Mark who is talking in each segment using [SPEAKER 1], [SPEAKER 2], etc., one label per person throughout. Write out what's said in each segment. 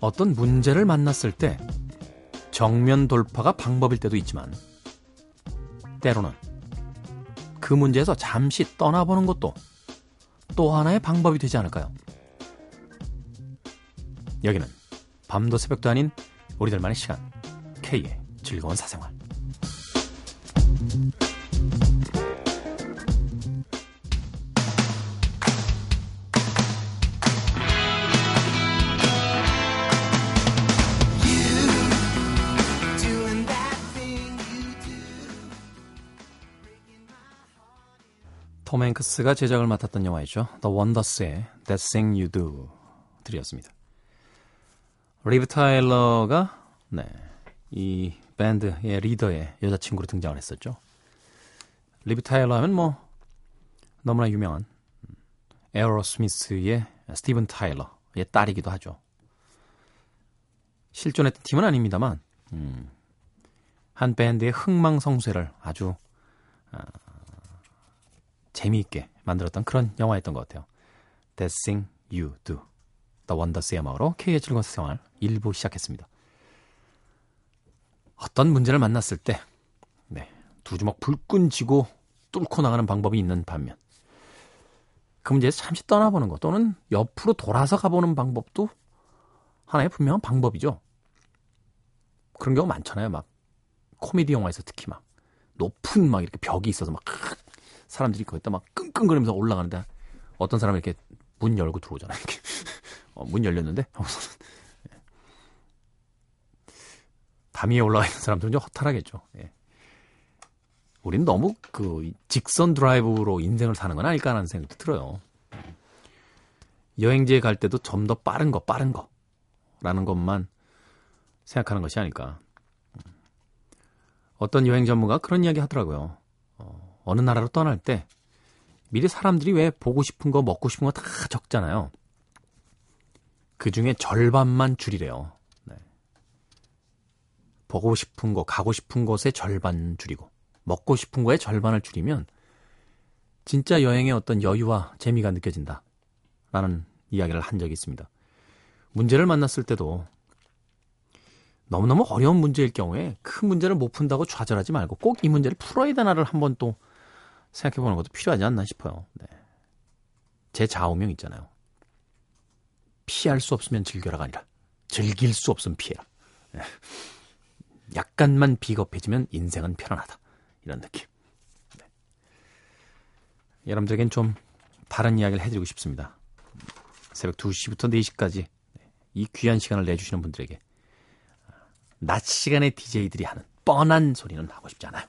[SPEAKER 1] 어떤 문제를 만났을 때 정면 돌파가 방법일 때도 있지만 때로는 그 문제에서 잠시 떠나보는 것도 또 하나의 방법이 되지 않을까요? 여기는 밤도 새벽도 아닌 우리들만의 시간 K의 즐거운 사생활 톰 행크스가 제작을 맡았던 영화이죠. The Wonders의 That Thing You Do 들이었습니다. 리브 타일러가 네, 이 밴드의 리더의 여자친구로 등장을 했었죠. 리브 타일러 하면 뭐 너무나 유명한 에어로 스미스의 스티븐 타일러의 딸이기도 하죠. 실존했던 팀은 아닙니다만 음, 한 밴드의 흥망성쇠를 아주 아, 재미있게 만들었던 그런 영화였던 것 같아요. That Thing You Do. The Wonders의 음악으로 K의 즐거운 생활 1부 시작했습니다. 어떤 문제를 만났을 때, 네, 두 주먹 불끈 쥐고 뚫고 나가는 방법이 있는 반면, 그 문제에서 잠시 떠나보는 것 또는 옆으로 돌아서 가보는 방법도 하나의 분명한 방법이죠. 그런 경우 많잖아요. 막 코미디 영화에서 특히 막 높은 막 이렇게 벽이 있어서 막 사람들이 거기다 막 끙끙거리면서 올라가는데 어떤 사람이 이렇게 문 열고 들어오잖아요. 이렇게. 어, 문 열렸는데 담 위에 올라가 있는 사람들은 좀 허탈하겠죠. 예. 우린 너무 그 직선 드라이브로 인생을 사는 건 아닐까 하는 생각도 들어요. 여행지에 갈 때도 좀 더 빠른 거, 빠른 거. 라는 것만 생각하는 것이 아닐까. 어떤 여행 전문가 그런 이야기 하더라고요. 어, 어느 나라로 떠날 때 미리 사람들이 왜 보고 싶은 거, 먹고 싶은 거 다 적잖아요. 그 중에 절반만 줄이래요. 네. 보고 싶은 거, 가고 싶은 곳의 절반 줄이고, 먹고 싶은 거의 절반을 줄이면, 진짜 여행의 어떤 여유와 재미가 느껴진다. 라는 이야기를 한 적이 있습니다. 문제를 만났을 때도, 너무너무 어려운 문제일 경우에 큰 문제를 못 푼다고 좌절하지 말고 꼭 이 문제를 풀어야 되나를 한번 또 생각해 보는 것도 필요하지 않나 싶어요. 네. 제 좌우명 있잖아요. 피할 수 없으면 즐겨라가 아니라 즐길 수 없으면 피해라. 네. 약간만 비겁해지면 인생은 편안하다. 이런 느낌. 네. 여러분들에겐 좀 다른 이야기를 해드리고 싶습니다. 새벽 2시부터 4시까지 이 귀한 시간을 내주시는 분들에게 낮 시간에 DJ들이 하는 뻔한 소리는 하고 싶지 않아요.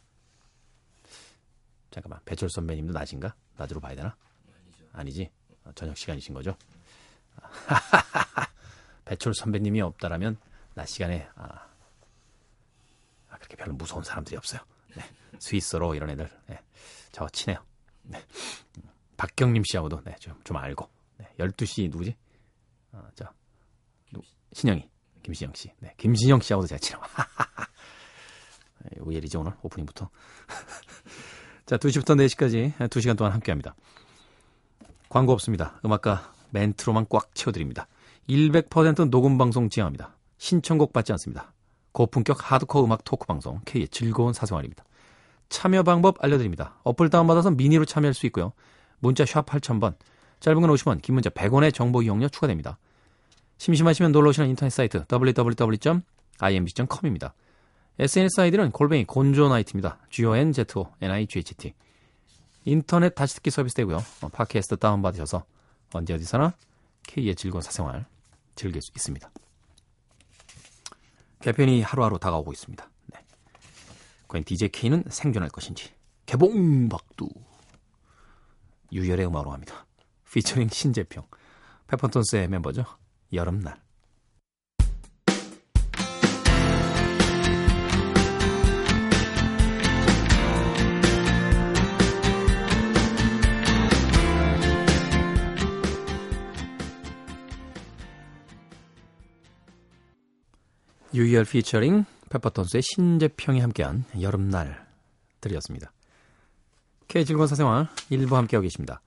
[SPEAKER 1] 잠깐만, 배철 선배님도 낮인가? 낮으로 봐야 되나? 아니지. 어, 저녁 시간이신 거죠? 배철 선배님이 없다라면 낮 시간에 아, 아, 그렇게 별로 무서운 사람들이 없어요. 네. 스위스로 이런 애들 네. 저 친해요. 네. 박경림 씨하고도 네, 좀, 좀 알고 네. 12시 누구지? 어, 저 누, 신영이 김신영 씨. 네. 김신영 씨하고도 제가 친해요. 우예리죠 오늘 오프닝부터. 자 2시부터 4시까지 2시간 동안 함께합니다. 광고 없습니다. 음악가 멘트로만 꽉 채워드립니다. 100% 녹음 방송 지향합니다. 신청곡 받지 않습니다. 고품격 하드코어 음악 토크 방송 K의 즐거운 사생활입니다. 참여 방법 알려드립니다. 어플 다운받아서 미니로 참여할 수 있고요. 문자 샵 8000번, 짧은 건 50원, 긴 문자 100원의 정보 이용료 추가됩니다. 심심하시면 놀러 오시는 인터넷 사이트 www.imbc.com입니다. SNS 아이디는 골뱅이 곤조나이트입니다. G-O-N-Z-O-N-I-G-H-T 인터넷 다시 듣기 서비스 되고요. 어, 팟캐스트 다운받으셔서 언제 어디서나 K의 즐거운 사생활 즐길 수 있습니다. 개편이 하루하루 다가오고 있습니다. 네. 과연 DJ K는 생존할 것인지 개봉박두 유열의 음악으로 합니다. 피처링 신재평 페퍼톤스의 멤버죠. 여름날 유희열 피처링 페퍼톤스의 신재평이 함께한 여름날 들이었습니다. K즐건 사생활 일부 함께하고 계십니다.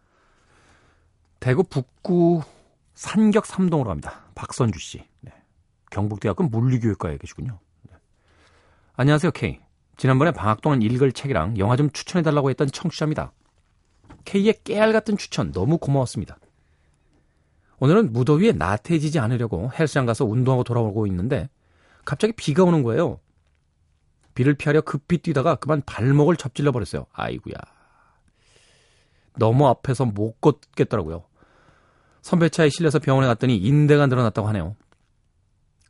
[SPEAKER 1] 대구 북구 산격 3동으로 갑니다. 박선주 씨. 네. 경북대학교 물리교육과에 계시군요. 네. 안녕하세요, K. 지난번에 방학 동안 읽을 책이랑 영화 좀 추천해달라고 했던 청취자입니다. K의 깨알 같은 추천 너무 고마웠습니다. 오늘은 무더위에 나태해지지 않으려고 헬스장 가서 운동하고 돌아오고 있는데 갑자기 비가 오는 거예요. 비를 피하려 급히 뛰다가 그만 발목을 접질러 버렸어요. 아이구야. 너무 앞에서 못 걷겠더라고요. 선배차에 실려서 병원에 갔더니 인대가 늘어났다고 하네요.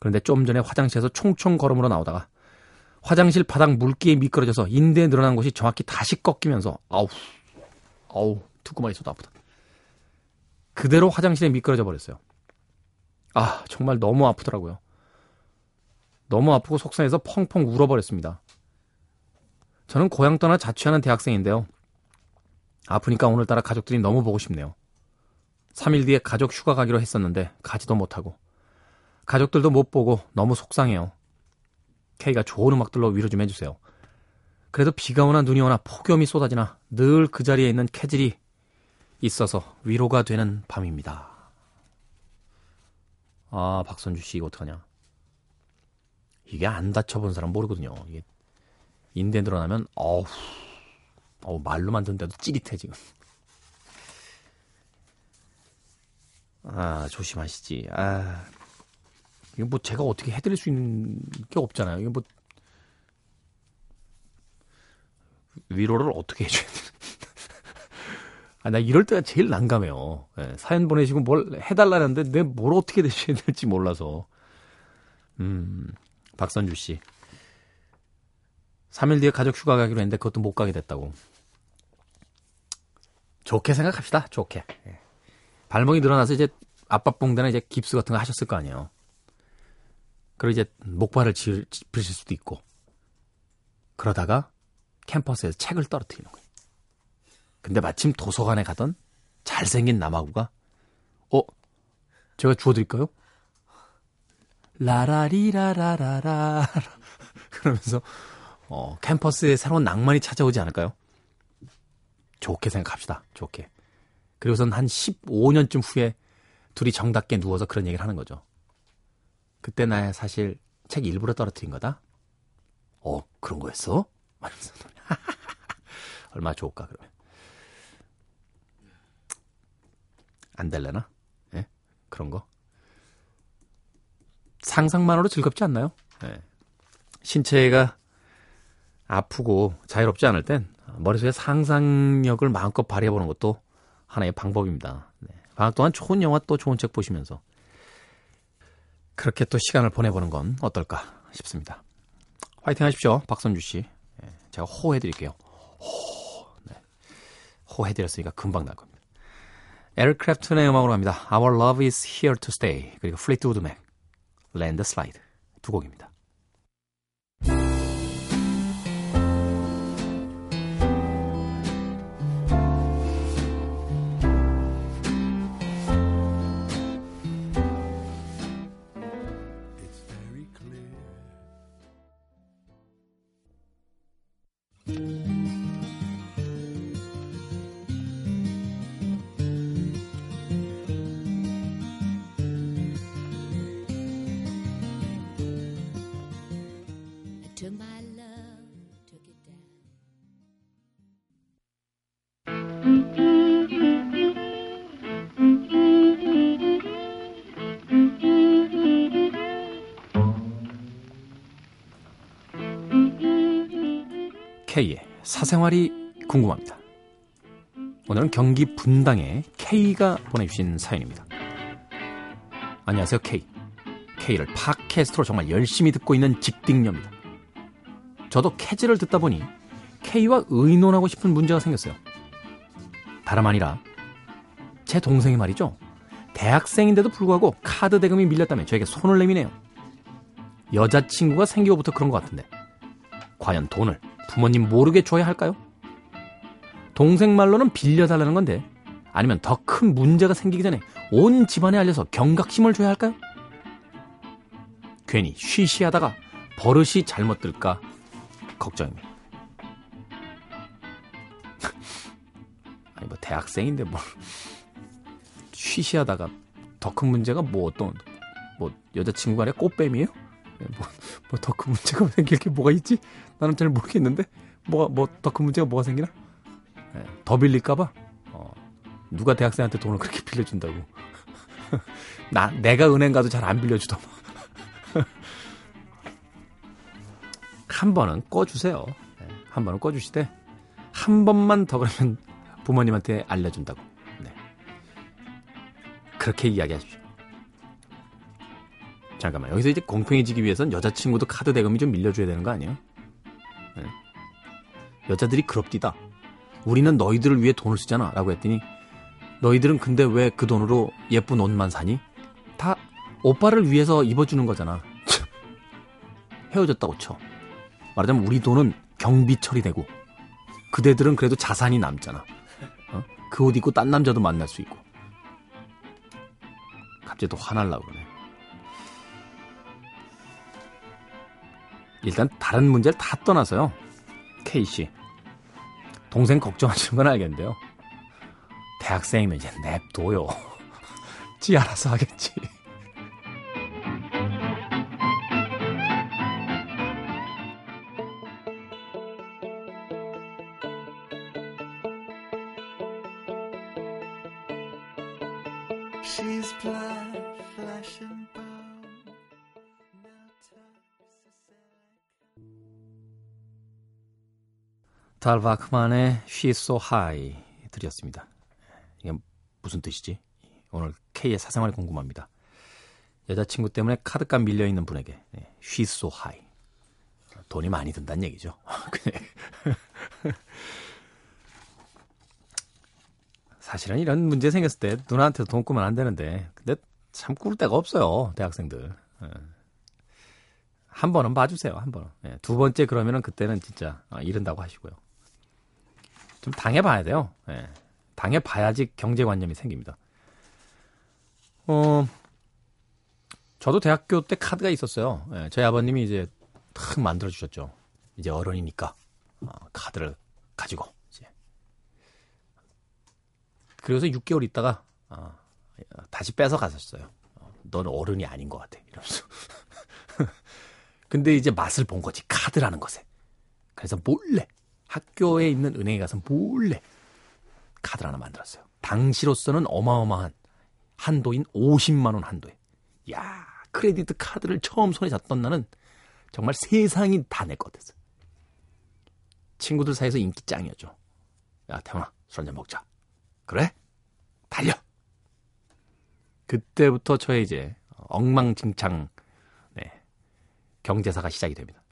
[SPEAKER 1] 그런데 좀 전에 화장실에서 총총 걸음으로 나오다가 화장실 바닥 물기에 미끄러져서 인대에 늘어난 곳이 정확히 다시 꺾이면서 아우 아우 듣고만 있어도 아프다. 그대로 화장실에 미끄러져 버렸어요. 아 정말 너무 아프더라고요. 너무 아프고 속상해서 펑펑 울어버렸습니다. 저는 고향 떠나 자취하는 대학생인데요. 아프니까 오늘따라 가족들이 너무 보고 싶네요. 3일 뒤에 가족 휴가 가기로 했었는데 가지도 못하고 가족들도 못 보고 너무 속상해요. K가 좋은 음악들로 위로 좀 해주세요. 그래도 비가 오나 눈이 오나 폭염이 쏟아지나 늘 그 자리에 있는 캐즐이 있어서 위로가 되는 밤입니다. 아, 박선주 씨, 이거 어떡하냐. 이게 안 다쳐본 사람 모르거든요. 이게 인대 늘어나면, 어우, 어우, 말로만 듣는데도 찌릿해, 지금. 아, 조심하시지. 아, 이거 뭐 제가 어떻게 해드릴 수 있는 게 없잖아요. 이거 뭐, 위로를 어떻게 해줘야 돼? 아, 나 이럴 때가 제일 난감해요. 예, 사연 보내시고 뭘 해달라는데 내 뭘 어떻게 대셔야 될지 몰라서. 음, 박선주 씨. 3일 뒤에 가족 휴가 가기로 했는데 그것도 못 가게 됐다고. 좋게 생각합시다. 좋게. 예. 발목이 늘어나서 이제 앞밥봉대나 이제 깁스 같은 거 하셨을 거 아니에요. 그리고 이제 목발을 짚으실 수도 있고. 그러다가 캠퍼스에서 책을 떨어뜨리는 거예요. 근데 마침 도서관에 가던 잘생긴 남아구가 어? 제가 주워드릴까요? 라라리라라라라 그러면서 어, 캠퍼스에 새로운 낭만이 찾아오지 않을까요? 좋게 생각합시다. 좋게. 그리고선 한 15년쯤 후에 둘이 정답게 누워서 그런 얘기를 하는 거죠. 그때 나 사실 책 일부러 떨어뜨린 거다? 어, 그런 거였어? 말면서 얼마나 좋을까, 그러면. 안 될래나? 예? 그런 거? 상상만으로 즐겁지 않나요? 예. 신체가 아프고 자유롭지 않을 땐 머릿속에 상상력을 마음껏 발휘해보는 것도 하나의 방법입니다. 네. 방학 동안 좋은 영화 또 좋은 책 보시면서 그렇게 또 시간을 보내보는 건 어떨까 싶습니다. 화이팅 하십시오. 박선주 씨. 네. 제가 호해드릴게요. 호. 네. 호해드렸으니까 금방 날 겁니다. 에릭 클랩튼의 음악으로 갑니다. Our Love is Here to Stay 그리고 플리트우드 맥, Slide 두 곡입니다. 사생활이 궁금합니다. 오늘은 경기 분당의 K가 보내주신 사연입니다. 안녕하세요, K. K를 팟캐스트로 정말 열심히 듣고 있는 직딩녀입니다. 저도 캐즈를 듣다 보니 K와 의논하고 싶은 문제가 생겼어요. 다름 아니라 제 동생이 말이죠. 대학생인데도 불구하고 카드 대금이 밀렸다며 저에게 손을 내미네요. 여자친구가 생기고부터 그런 것 같은데 과연 돈을 부모님 모르게 줘야 할까요? 동생 말로는 빌려달라는 건데 아니면 더 큰 문제가 생기기 전에 온 집안에 알려서 경각심을 줘야 할까요? 괜히 쉬쉬하다가 버릇이 잘못 들까 걱정입니다. 아니 뭐 대학생인데 뭐 쉬쉬하다가 더 큰 문제가 뭐 어떤 뭐 여자친구 간에 꽃뱀이에요? 뭐더 큰 문제가 생길 게 뭐가 있지? 나는 잘 모르겠는데 뭐가 뭐 더 큰 문제가 뭐가 생기나? 네, 더 빌릴까봐 어, 누가 대학생한테 돈을 그렇게 빌려준다고 나 내가 은행 가도 잘 안 빌려주더만 한 번은 꺼주세요. 네, 한 번은 꺼주시되 한 번만 더 그러면 부모님한테 알려준다고. 네. 그렇게 이야기하십시오. 잠깐만 여기서 이제 공평해지기 위해선 여자친구도 카드 대금이 좀 밀려줘야 되는 거 아니에요? 네. 여자들이 그럽디다. 우리는 너희들을 위해 돈을 쓰잖아. 라고 했더니 너희들은 근데 왜 그 돈으로 예쁜 옷만 사니? 다 오빠를 위해서 입어주는 거잖아. 헤어졌다고 쳐. 말하자면 우리 돈은 경비 처리되고 그대들은 그래도 자산이 남잖아. 어? 그옷 입고 딴 남자도 만날 수 있고. 갑자기 또 화날라 그러네. 일단 다른 문제를 다 떠나서요. K씨. 동생 걱정하시는 건 알겠는데요. 대학생이면 이제 냅둬요. 지 알아서 하겠지. She's blind, flesh and 달바크만의 She's So High 드렸습니다. 이게 무슨 뜻이지? 오늘 K의 사생활이 궁금합니다. 여자친구 때문에 카드값 밀려있는 분에게 She's So High 돈이 많이 든다는 얘기죠. 사실은 이런 문제 생겼을 때 누나한테 돈 꾸면 안 되는데 근데 참꿀 데가 없어요 대학생들 예. 한 번은 봐주세요 한 번은 예, 두 번째 그러면은 그때는 진짜 아, 이른다고 하시고요 좀 당해봐야 돼요 예. 당해봐야지 경제관념이 생깁니다 어 저도 대학교 때 카드가 있었어요 저희 아버님이 이제 탁 만들어 주셨죠 이제 어른이니까 어, 카드를 가지고 그래서 6개월 있다가 어, 다시 뺏어 갔었어요. 어, 너는 어른이 아닌 것 같아. 이러면서. 근데 이제 맛을 본 거지 카드라는 것에. 그래서 몰래 학교에 있는 은행에 가서 몰래 카드를 하나 만들었어요. 당시로서는 어마어마한 한도인 50만 원 한도에. 야 크레디트 카드를 처음 손에 잡던 나는 정말 세상이 다 내 것 같았어요. 친구들 사이에서 인기 짱이었죠. 야 태훈아 술 한잔 먹자. 그래? 달려! 그때부터 저의 이제 엉망진창 네, 경제사가 시작이 됩니다.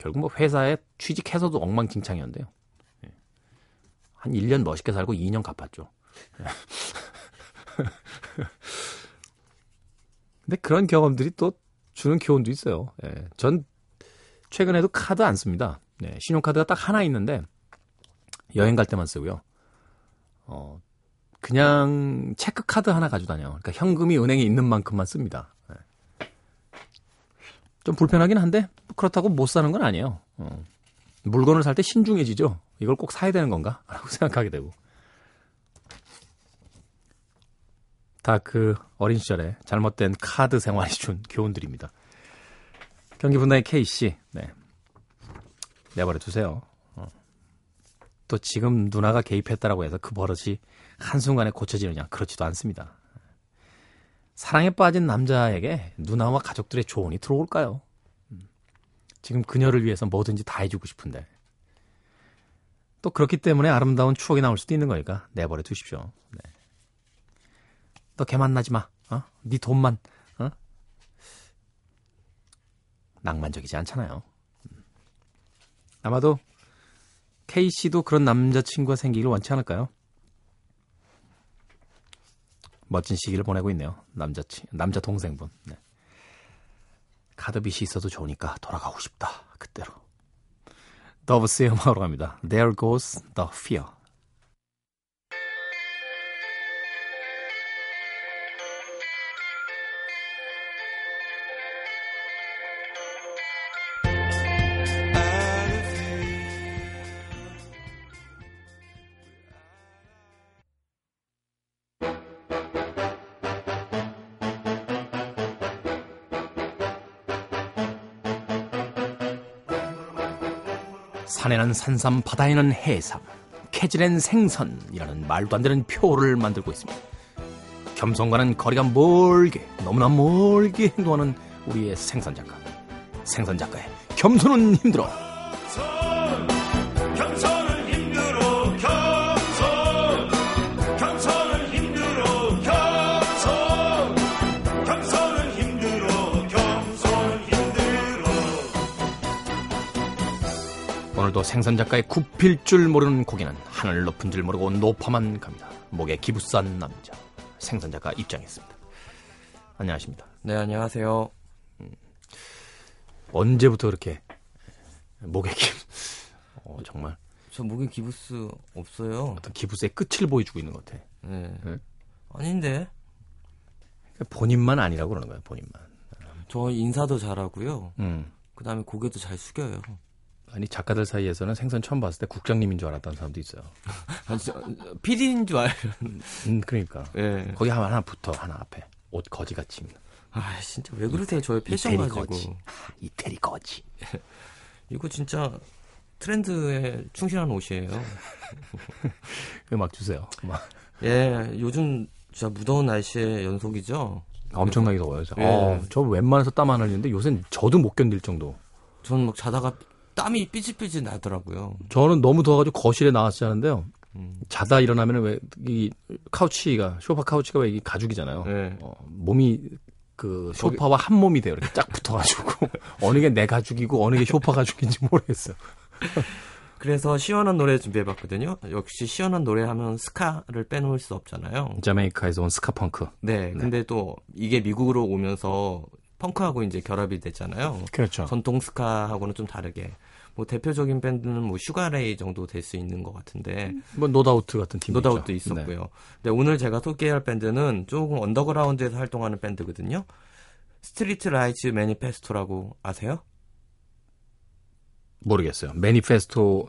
[SPEAKER 1] 결국 뭐 회사에 취직해서도 엉망진창이었는데요. 네. 한 1년 멋있게 살고 2년 갚았죠. 네. 근데 그런 경험들이 또 주는 교훈도 있어요. 네. 전 최근에도 카드 안 씁니다. 네, 신용카드가 딱 하나 있는데 여행 갈 때만 쓰고요. 어, 그냥 체크카드 하나 가지고 다녀요. 그러니까 현금이 은행에 있는 만큼만 씁니다. 네. 좀 불편하긴 한데 그렇다고 못 사는 건 아니에요. 어. 물건을 살 때 신중해지죠. 이걸 꼭 사야 되는 건가? 라고 생각하게 되고. 다 그 어린 시절에 잘못된 카드 생활이 준 교훈들입니다. 경기 분당의 K씨, 네. 내버려 두세요. 또 지금 누나가 개입했다라고 해서 그 버릇이 한순간에 고쳐지느냐 그렇지도 않습니다. 사랑에 빠진 남자에게 누나와 가족들의 조언이 들어올까요? 음. 지금 그녀를 위해서 뭐든지 다 해주고 싶은데 또 그렇기 때문에 아름다운 추억이 나올 수도 있는 거니까 내버려 두십시오. 네. 너걔 만나지 마. 어? 네 돈만. 어? 낭만적이지 않잖아요. 음. 아마도 K씨도 그런 남자친구가 생기길 원치 않을까요? 멋진 시기를 보내고 있네요. 남자 친, 남자 동생분. 네. 카드빚이 있어도 좋으니까 돌아가고 싶다. 그때로. 더브스의 음악으로 갑니다. There goes the fear. 산에는 산삼, 바다에는 해삼, 캐질엔 생선이라는 말도 안 되는 표를 만들고 있습니다. 겸손과는 거리가 멀게, 너무나 멀게 행동하는 우리의 생선 작가. 생선 작가의 겸손은 힘들어. 오늘도 생선 작가의 굽힐 줄 모르는 고개는 하늘 높은 줄 모르고 높아만 갑니다. 목에 기부싼 남자. 생선 작가 입장했습니다. 안녕하십니까.
[SPEAKER 2] 네, 안녕하세요.
[SPEAKER 1] 언제부터 그렇게 목에 기, 어, 정말
[SPEAKER 2] 저 목에 기부스 없어요.
[SPEAKER 1] 어떤 기부스의 끝을 보여주고 있는 것 같아.
[SPEAKER 2] 네.
[SPEAKER 1] 네?
[SPEAKER 2] 아닌데.
[SPEAKER 1] 본인만 아니라고 그러는 거야, 본인만.
[SPEAKER 2] 저 인사도 잘하고요.
[SPEAKER 1] 음.
[SPEAKER 2] 그 다음에 고개도 잘 숙여요.
[SPEAKER 1] 아니, 작가들 사이에서는 생선 처음 봤을 때 국장님인 줄 알았다는 사람도 있어요.
[SPEAKER 2] 아, PD인 줄 알.
[SPEAKER 1] 음, 그러니까.
[SPEAKER 2] 예.
[SPEAKER 1] 거기 하나 하나 붙어, 하나 앞에. 옷 거지같이 입는.
[SPEAKER 2] 아, 진짜 왜 그러세요? 저의 패션
[SPEAKER 1] 이태리
[SPEAKER 2] 가지고.
[SPEAKER 1] 거지. 이태리 거지.
[SPEAKER 2] 이거 진짜 트렌드에 충실한 옷이에요.
[SPEAKER 1] 음악 주세요. 음악.
[SPEAKER 2] 예, 요즘 진짜 무더운 날씨의 연속이죠.
[SPEAKER 1] 엄청나게 더워요. 저.
[SPEAKER 2] 예.
[SPEAKER 1] 어, 저 웬만해서 땀 안 흘리는데 요새는 저도 못 견딜 정도.
[SPEAKER 2] 저는 막 자다가 땀이 삐질삐질 나더라고요.
[SPEAKER 1] 저는 너무 더워가지고 거실에 나와서 자는데요.
[SPEAKER 2] 음.
[SPEAKER 1] 자다 일어나면 왜, 이 카우치가, 소파 카우치가 왜 이 가죽이잖아요.
[SPEAKER 2] 예.
[SPEAKER 1] 어, 몸이 그 소파와 한 몸이 돼요. 이렇게 쫙 붙어가지고. 어느 게 내 가죽이고 어느 게 소파 가죽인지 모르겠어요.
[SPEAKER 2] 그래서 시원한 노래 준비해봤거든요. 역시 시원한 노래 하면 스카를 빼놓을 수 없잖아요.
[SPEAKER 1] 자메이카에서 온 스카펑크.
[SPEAKER 2] 네, 근데 또 이게 미국으로 오면서 펑크하고 이제 결합이 됐잖아요.
[SPEAKER 1] 그렇죠.
[SPEAKER 2] 전통 스카하고는 좀 다르게. 뭐 대표적인 밴드는 뭐 슈가레이 정도 될 수 있는 것 같은데
[SPEAKER 1] 뭐 노다우트 같은 팀이
[SPEAKER 2] 노다우트도
[SPEAKER 1] 있죠. 네.
[SPEAKER 2] 있었고요. 근데 오늘 제가 소개할 밴드는 조금 언더그라운드에서 활동하는 밴드거든요. 스트리트 라이츠 매니페스토라고 아세요?
[SPEAKER 1] 모르겠어요. 매니페스토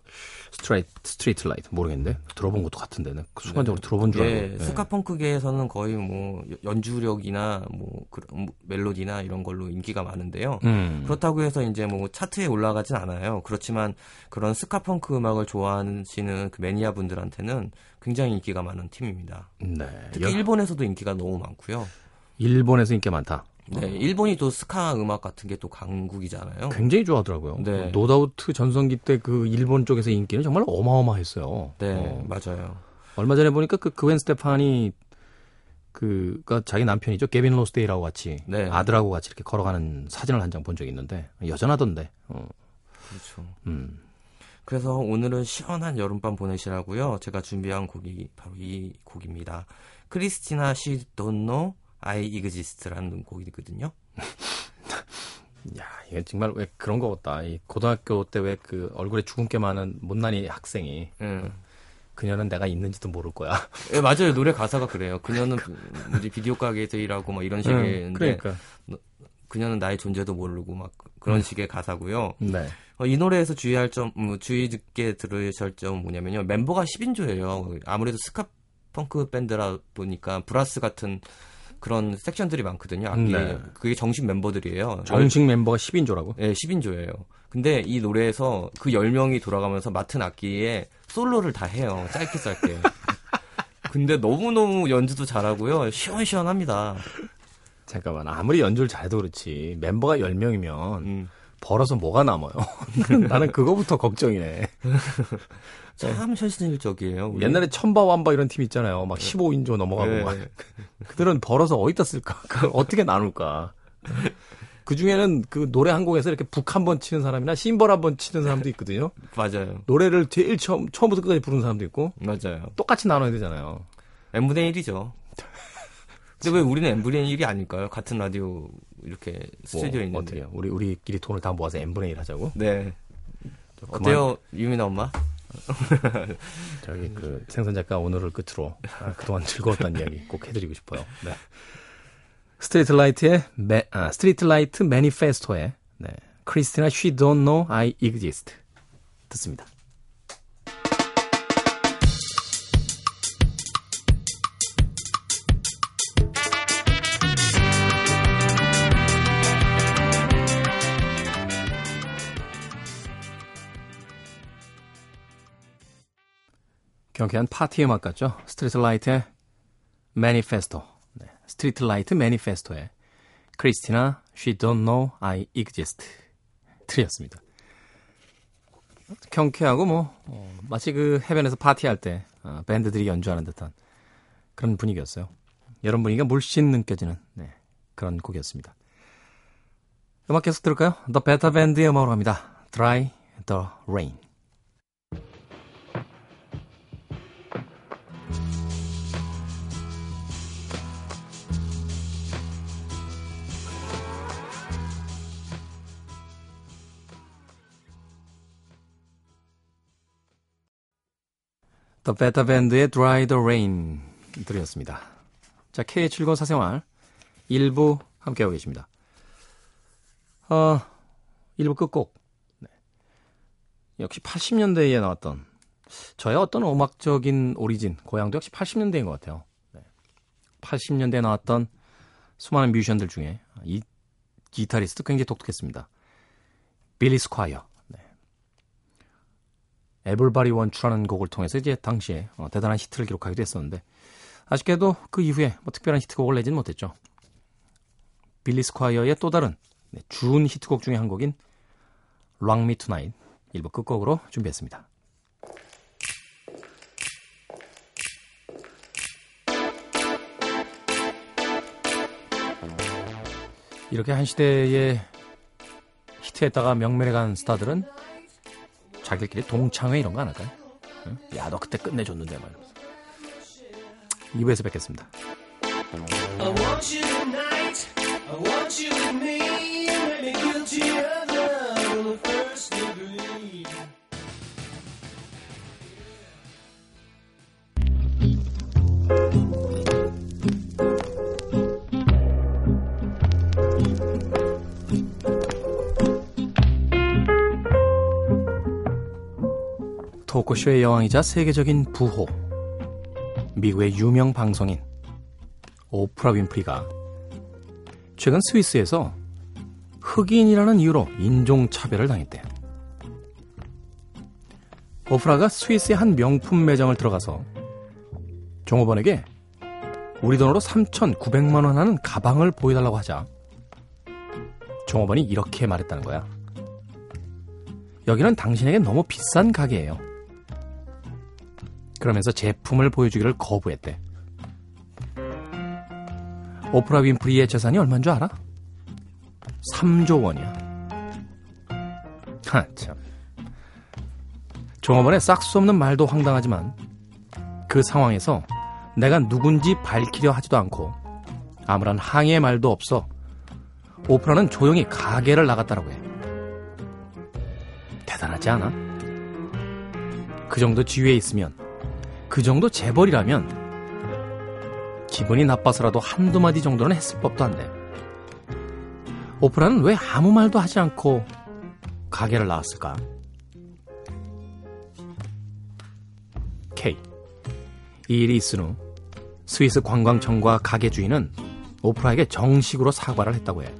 [SPEAKER 1] 스트레이트, 스트리트 라이트 모르겠는데 들어본 것도 같은데 는 순간적으로 들어본 줄 알고.
[SPEAKER 2] 예,
[SPEAKER 1] 네.
[SPEAKER 2] 스카펑크계에서는 거의 뭐 연주력이나 뭐 그런 멜로디나 이런 걸로 인기가 많은데요.
[SPEAKER 1] 음.
[SPEAKER 2] 그렇다고 해서 이제 뭐 차트에 올라가진 않아요. 그렇지만 그런 스카펑크 음악을 좋아하시는 그 매니아 분들한테는 굉장히 인기가 많은 팀입니다.
[SPEAKER 1] 네.
[SPEAKER 2] 특히
[SPEAKER 1] 여-
[SPEAKER 2] 일본에서도 인기가 너무 많고요.
[SPEAKER 1] 일본에서 인기 많다.
[SPEAKER 2] 네, 일본이 또 스카 음악 같은 게 또 강국이잖아요.
[SPEAKER 1] 굉장히 좋아하더라고요.
[SPEAKER 2] 네.
[SPEAKER 1] 노다우트 전성기 때 그 일본 쪽에서 인기는 정말 어마어마했어요.
[SPEAKER 2] 네,
[SPEAKER 1] 어.
[SPEAKER 2] 맞아요.
[SPEAKER 1] 얼마 전에 보니까 그 그웬 스테파니 그가 자기 남편이죠 게빈 로스데이라고 같이
[SPEAKER 2] 네.
[SPEAKER 1] 아들하고 같이 이렇게 걸어가는 사진을 한 장 본 적이 있는데 여전하던데. 어.
[SPEAKER 2] 그렇죠.
[SPEAKER 1] 음.
[SPEAKER 2] 그래서 오늘은 시원한 여름밤 보내시라고요. 제가 준비한 곡이 바로 이 곡입니다. 크리스티나 She Don't Know I Exist라는 곡이거든요.
[SPEAKER 1] 야, 이게 정말 왜 그런 거 같다. 이 고등학교 때 왜 그 얼굴에 주근깨 많은 못난이 학생이
[SPEAKER 2] 예.
[SPEAKER 1] 그녀는 내가 있는지도 모를 거야.
[SPEAKER 2] 예, 맞아요. 노래 가사가 그래요. 그녀는 뭐지 비디오 가게에서 일하고 막 이런 식의
[SPEAKER 1] 그러니까.
[SPEAKER 2] 그녀는 나의 존재도 모르고 막 그런 식의 가사고요.
[SPEAKER 1] 네.
[SPEAKER 2] 어, 이 노래에서 주의할 점, 음, 주의 깊게 들으실 점은 뭐냐면요. 멤버가 10인조예요. 아무래도 스카 펑크 밴드라 보니까 브라스 같은 그런 섹션들이 많거든요. 악기.
[SPEAKER 1] 네.
[SPEAKER 2] 그게 정식 멤버들이에요.
[SPEAKER 1] 정식 멤버가 10인조라고?
[SPEAKER 2] 네, 10인조예요. 근데 이 노래에서 그 10명이 돌아가면서 맡은 악기에 솔로를 다 해요. 짧게 짧게. 근데 너무너무 연주도 잘하고요. 시원시원합니다.
[SPEAKER 1] 잠깐만. 아무리 연주를 잘해도 그렇지. 멤버가 10명이면
[SPEAKER 2] 음,
[SPEAKER 1] 벌어서 뭐가 남아요? 나는 그거부터 걱정이네.
[SPEAKER 2] 참 현실적이에요. 우리.
[SPEAKER 1] 옛날에 천바 완바 이런 팀 있잖아요. 막 15인조 넘어가고
[SPEAKER 2] 네.
[SPEAKER 1] 막. 그들은 벌어서 어디다 쓸까? 그걸 어떻게 나눌까? 그 중에는 그 노래 한 곡에서 이렇게 북 한 번 치는 사람이나 심벌 한 번 치는 사람도 있거든요.
[SPEAKER 2] 맞아요.
[SPEAKER 1] 노래를 제일 처음, 처음부터 끝까지 부르는 사람도 있고,
[SPEAKER 2] 맞아요.
[SPEAKER 1] 똑같이 나눠야 되잖아요.
[SPEAKER 2] n분의 1이죠. 근데 왜 우리는 n분의 1이 아닐까요? 같은 라디오 이렇게 스튜디오에
[SPEAKER 1] 뭐,
[SPEAKER 2] 있는데.
[SPEAKER 1] 어떻게요? 우리, 우리끼리 돈을 다 모아서 n분의 1 하자고?
[SPEAKER 2] 네.
[SPEAKER 1] 그만-
[SPEAKER 2] 어때요, 유민아 엄마?
[SPEAKER 1] 저기 그 생선 작가 오늘을 끝으로 아, 그동안 즐거웠다는 이야기 꼭 해드리고 싶어요. 네. 스트리트 라이트의 매, 아, 스트리트 라이트 매니페스토의 네. 크리스티나 She Don't Know I Exist 듣습니다. 경쾌한 파티 음악 같죠? 스트리트 라이트의 Manifesto. 네, Streetlight Manifesto의 Kristina She Don't Know I Exist 틀렸습니다. 경쾌하고 뭐 어, 마치 그 해변에서 파티할 때 어, 밴드들이 연주하는 듯한 그런 분위기였어요. 여러분 분위기가 물씬 느껴지는 네, 그런 곡이었습니다. 음악 계속 들을까요? The Beta Band의 음악으로 갑니다. Dry the Rain. The Better Band의 Dry the Rain 들으셨습니다. 자, K7고 사생활 1부 함께하고 계십니다. 어, 1부 끝곡. 네. 역시 80년대에 나왔던 저의 어떤 음악적인 오리진, 고향도 역시 80년대인 것 같아요. 네. 80년대에 나왔던 수많은 뮤지션들 중에 이 기타리스트 굉장히 독특했습니다. 빌리 스콰이어. 에블바리 원추라는 곡을 통해서 이제 당시에 어, 대단한 히트를 기록하기도 했었는데 아쉽게도 그 이후에 뭐 특별한 히트곡을 내지는 못했죠. 빌리 스콰이어의 또 다른 네, 준 히트곡 중에 한 곡인 Rock Me Tonight 일부 끝곡으로 준비했습니다. 이렇게 한 시대에 히트했다가 명mer에 간 스타들은 자기들끼리 동창회 이런 거 안 할까요? 응? 야, 너 그때 끝내줬는데 말이면서. 2부에서 뵙겠습니다. 토크쇼의 여왕이자 세계적인 부호. 미국의 유명 방송인 오프라 윈프리가 최근 스위스에서 흑인이라는 이유로 인종차별을 당했대요. 오프라가 스위스의 한 명품 매장을 들어가서 종업원에게 우리 돈으로 3,900만 원 하는 가방을 보여달라고 하자 종업원이 이렇게 말했다는 거야. 여기는 당신에게 너무 비싼 가게예요. 그러면서 제품을 보여주기를 거부했대. 오프라 윈프리의 재산이 얼마인 줄 알아? 3조 원이야. 하, 참. 종업원의 싹수 없는 말도 황당하지만 그 상황에서 내가 누군지 밝히려 하지도 않고 아무런 항의의 말도 없어 오프라는 조용히 가게를 나갔다라고 해. 대단하지 않아? 그 정도 지위에 있으면 그 정도 재벌이라면 기분이 나빠서라도 한두 마디 정도는 했을 법도 한데 오프라는 왜 아무 말도 하지 않고 가게를 나왔을까? K 이 일이 있은 후 스위스 관광청과 가게 주인은 오프라에게 정식으로 사과를 했다고 해.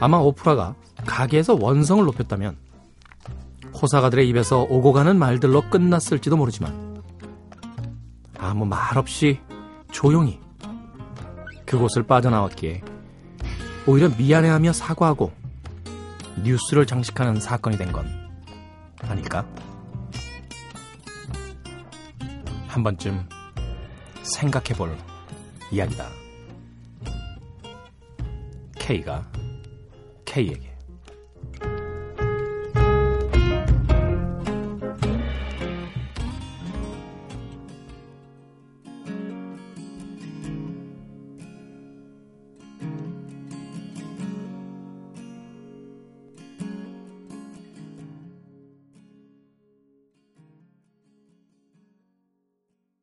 [SPEAKER 1] 아마 오프라가 가게에서 원성을 높였다면 호사가들의 입에서 오고 가는 말들로 끝났을지도 모르지만 아무 말 없이 조용히 그곳을 빠져나왔기에 오히려 미안해하며 사과하고 뉴스를 장식하는 사건이 된 건 아닐까? 한 번쯤 생각해 볼 이야기다. K가 K에게